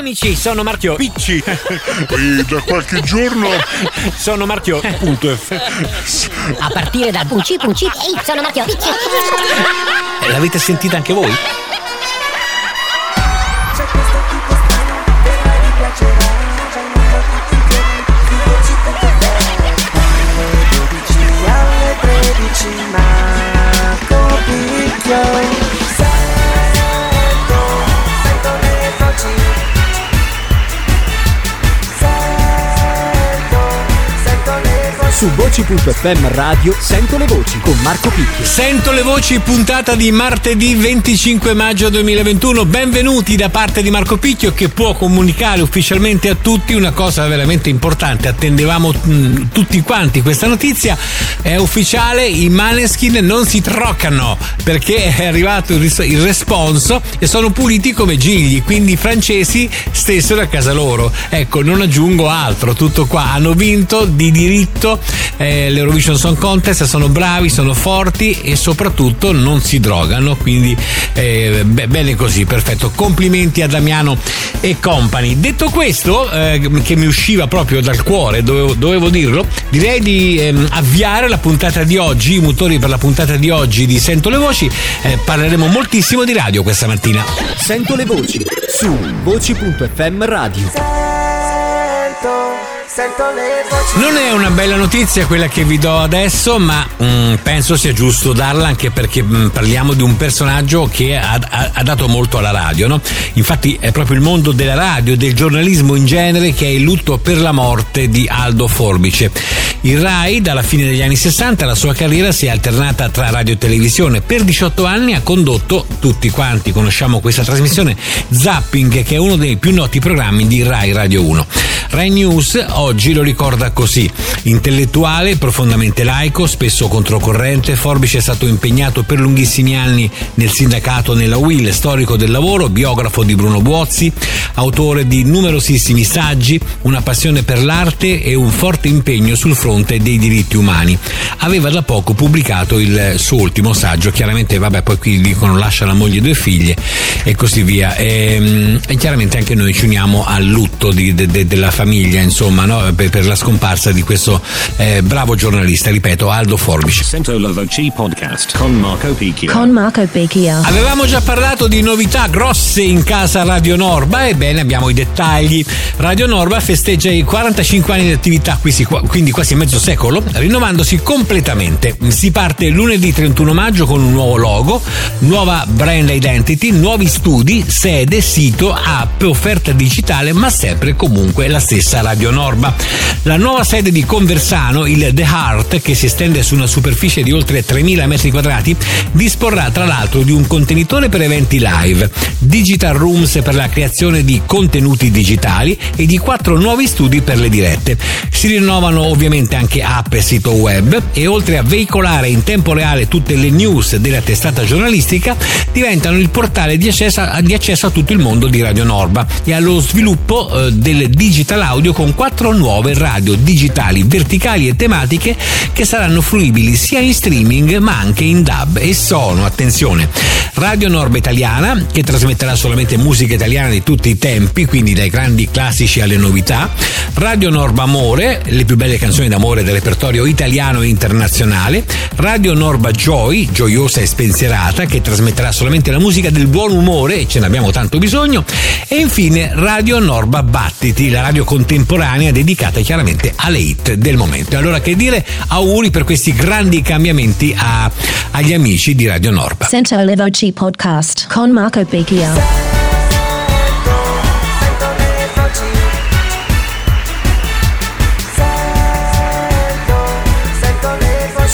amici, sono Marchio Picci. e da qualche giorno sono Marchio. Punto F. A partire dal Punci Punci. Ehi, sono Marchio Picci. L'avete sentita anche voi? Su voci.fm radio sento le voci con Marco Picchio. Sento le voci puntata di martedì 25 maggio 2021. Benvenuti da parte di Marco Picchio che può comunicare ufficialmente a tutti una cosa veramente importante. Attendevamo mh, tutti quanti questa notizia. È ufficiale, i Maneskin non si troccano perché è arrivato il, ris- il responso e sono puliti come gigli, quindi i francesi stessero a casa loro. Ecco, non aggiungo altro, tutto qua. Hanno vinto di diritto eh, l'Eurovision Song Contest, sono bravi, sono forti e soprattutto non si drogano, quindi eh, beh, bene così, perfetto. Complimenti a Damiano e company. Detto questo, eh, che mi usciva proprio dal cuore, dovevo, dovevo dirlo, direi di ehm, avviare la puntata di oggi, i motori per la puntata di oggi di Sento le Voci. Eh, parleremo moltissimo di radio questa mattina. Sento le voci su voci.fm radio. Sento, Non è una bella notizia quella che vi do adesso, ma mm, penso sia giusto darla anche perché mm, parliamo di un personaggio che ha, ha- ha dato molto alla radio. No? Infatti è proprio il mondo della radio, del giornalismo in genere che è il lutto per la morte di Aldo Forbice. Il RAI dalla fine degli anni 60 la sua carriera si è alternata tra radio e televisione. Per 18 anni ha condotto, tutti quanti conosciamo questa trasmissione, Zapping, che è uno dei più noti programmi di RAI Radio 1. Rai News oggi lo ricorda così. Intellettuale, profondamente laico, spesso controcorrente, Forbice è stato impegnato per lunghissimi anni nel sindacato nella UIL, storico del lavoro, biografo di Bruno Buozzi, autore di numerosissimi saggi, una passione per l'arte e un forte impegno sul fronte dei diritti umani. Aveva da poco pubblicato il suo ultimo saggio, chiaramente vabbè poi qui dicono lascia la moglie e due figlie e così via. E, e chiaramente anche noi ci uniamo al lutto di- de- de- della famiglia, insomma, no? per, per la scomparsa di questo eh, bravo giornalista, ripeto, Aldo Forbice. Sento la voce podcast con Marco Picchio. Con Marco Becchio. Avevamo già parlato di novità grosse in casa Radio Norba, ebbene abbiamo i dettagli. Radio Norba festeggia i 45 anni di attività, quindi quasi mezzo secolo, rinnovandosi completamente. Si parte lunedì 31 maggio con un nuovo logo, nuova brand identity, nuovi studi, sede, sito, app, offerta digitale, ma sempre comunque la stessa Radio Norba. La nuova sede di Conversano, il The Heart, che si estende su una superficie di oltre 3.000 metri quadrati, disporrà tra l'altro di un contenitore per eventi live, digital rooms per la creazione di contenuti digitali e di quattro nuovi studi per le dirette. Si rinnovano ovviamente anche app e sito web e oltre a veicolare in tempo reale tutte le news della testata giornalistica, diventano il portale di accesso, a- di accesso a tutto il mondo di Radio Norba e allo sviluppo eh, del digital audio con quattro nuove radio digitali verticali e tematiche che saranno fruibili sia in streaming ma anche in dub. E sono, attenzione, Radio Norba Italiana che trasmetterà solamente musica italiana di tutti i tempi, quindi dai grandi classici alle novità, Radio Norba Amore, le più belle canzoni d'amore del repertorio italiano e internazionale, Radio Norba Joy, gioiosa e spensierata, che trasmetterà solamente la musica del buon umore e ce ne abbiamo tanto bisogno, e infine Radio Norba Battiti, la radio contemporanea dedicata chiaramente alle hit del momento. Allora che dire, auguri per questi grandi cambiamenti a- agli amici di Radio Norba. Sento le voci podcast con Marco Becchio.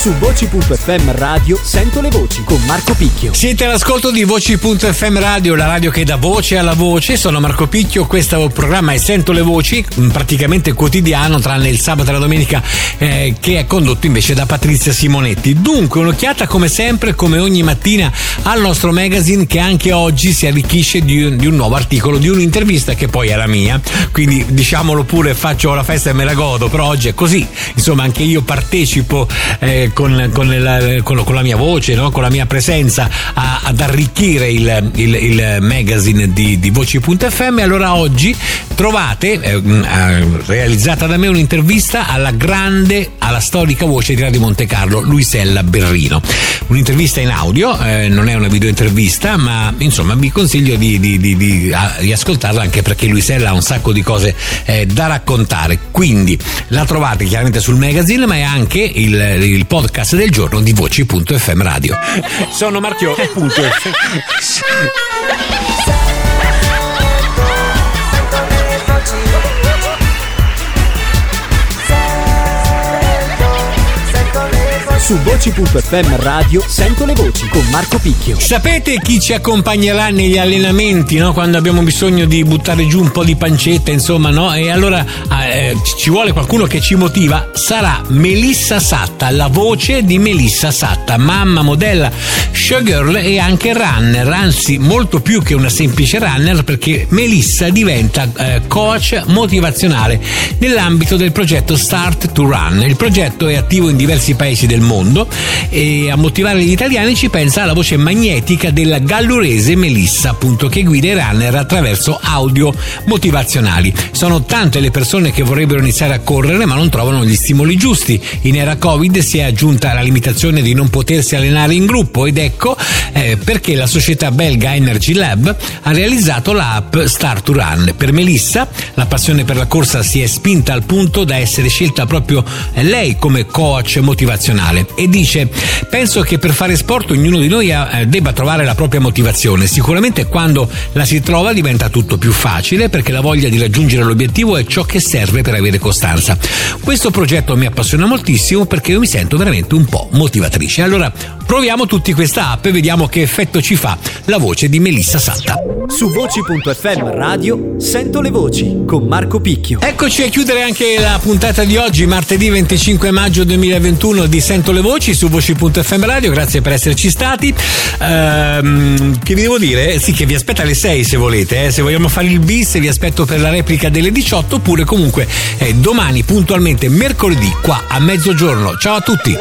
Su voci.fm radio sento le voci con Marco Picchio. Siete all'ascolto di Voci.fm Radio, la radio che dà voce alla voce. Sono Marco Picchio, questo programma è Sento le Voci, mm, praticamente quotidiano, tranne il sabato e la domenica, eh, che è condotto invece da Patrizia Simonetti. Dunque, un'occhiata come sempre, come ogni mattina, al nostro magazine che anche oggi si arricchisce di un, di un nuovo articolo, di un'intervista che poi è la mia. Quindi diciamolo pure, faccio la festa e me la godo, però oggi è così. Insomma, anche io partecipo eh, con, con la, con- con la mia voce, no? con la mia presenza a- ad arricchire il, il- il magazine di, di Voci.fm. Allora oggi trovate, eh, eh, realizzata da me, un'intervista alla grande, alla storica voce di Radio Monte Carlo, Luisella Berrino. Un'intervista in audio, eh, non è una video intervista, ma insomma vi consiglio di, di- di ascoltarla anche perché Luisella ha un sacco di cose eh, da raccontare. Quindi la trovate chiaramente sul magazine, ma è anche il, il podcast del giorno di Voci.fm Radio. Sono Marchio. Su voci.fm radio sento le voci con Marco Picchio. Sapete chi ci accompagnerà negli allenamenti, no? Quando abbiamo bisogno di buttare giù un po' di pancetta, insomma, no? E allora eh, ci vuole qualcuno che ci motiva. Sarà Melissa Satta, la voce di Melissa Satta, mamma, modella, showgirl e anche runner, anzi molto più che una semplice runner perché Melissa diventa eh, coach motivazionale nell'ambito del progetto Start to Run. Il progetto è attivo in diversi paesi del mondo e a motivare gli italiani ci pensa la voce magnetica della gallurese Melissa, appunto, che guida i runner attraverso audio motivazionali. Sono tante le persone che vorrebbero iniziare a correre ma non trovano gli stimoli giusti. In era Covid si è aggiunta la limitazione di non potersi allenare in gruppo ed ecco eh, perché la società belga Energy Lab ha realizzato l'app Start to Run. Per Melissa la passione per la corsa si è spinta al punto da essere scelta proprio lei come coach motivazionale e dice penso che per fare sport ognuno di noi eh, debba trovare la propria motivazione. Sicuramente quando la si trova diventa tutto più facile perché la voglia di raggiungere l'obiettivo è ciò che serve per avere costanza. Questo progetto mi appassiona moltissimo perché io mi sento veramente un po' motivatrice. Allora proviamo tutti questa app e vediamo che effetto ci fa la voce di Melissa Satta. Su voci.fm radio sento le voci con Marco Picchio. Eccoci a chiudere anche la puntata di oggi, martedì 25 maggio 2021 di Sento le Voci su voci.fm radio, grazie per esserci stati. Ehm, che vi devo dire? Sì, che vi aspetta alle 6 se volete, eh. se vogliamo fare il bis vi aspetto per la replica delle 18 oppure comunque eh, domani puntualmente mercoledì qua a mezzogiorno. Ciao a tutti!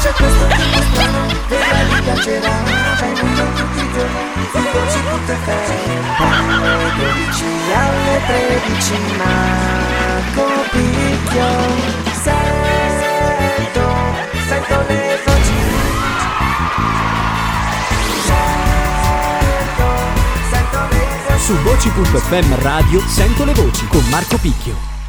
C'è questo tipo strano, vedrai ti piacerà C'hai tutto tutti i giorni, su voci.fm Alle 12 alle 13 Marco Picchio Sento, sento le voci. Su voci.fm radio sento le voci con Marco Picchio.